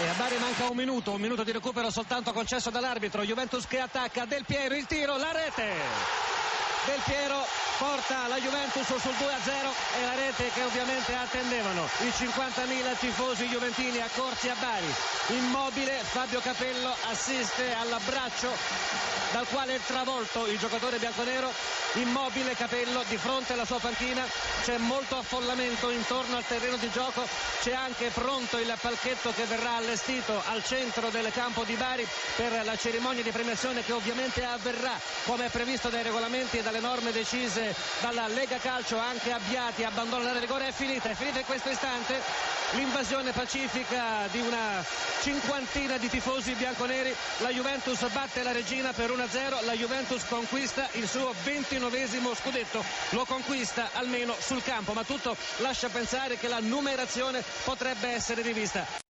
E a Bari manca un minuto, un minuto di recupero soltanto concesso dall'arbitro. Juventus che attacca Del Piero, il tiro, la rete. Del Piero porta la Juventus sul 2-0 e la rete che ovviamente attendevano i 50.000 tifosi juventini accorsi a Bari. Immobile, Fabio Capello assiste all'abbraccio dal quale è travolto il giocatore bianconero. Immobile Capello di fronte alla sua panchina, c'è molto affollamento intorno al terreno di gioco, c'è anche pronto il palchetto che verrà allestito al centro del campo di Bari per la cerimonia di premiazione che ovviamente avverrà come è previsto dai regolamenti e dalle norme decise dalla Lega Calcio anche Abbiati abbandona l'area rigore è finita è finita in questo istante l'invasione pacifica di una cinquantina di tifosi bianconeri. La Juventus batte la regina per 1-0 la Juventus conquista il suo ventinovesimo scudetto. Lo conquista almeno sul campo ma tutto lascia pensare che la numerazione potrebbe essere rivista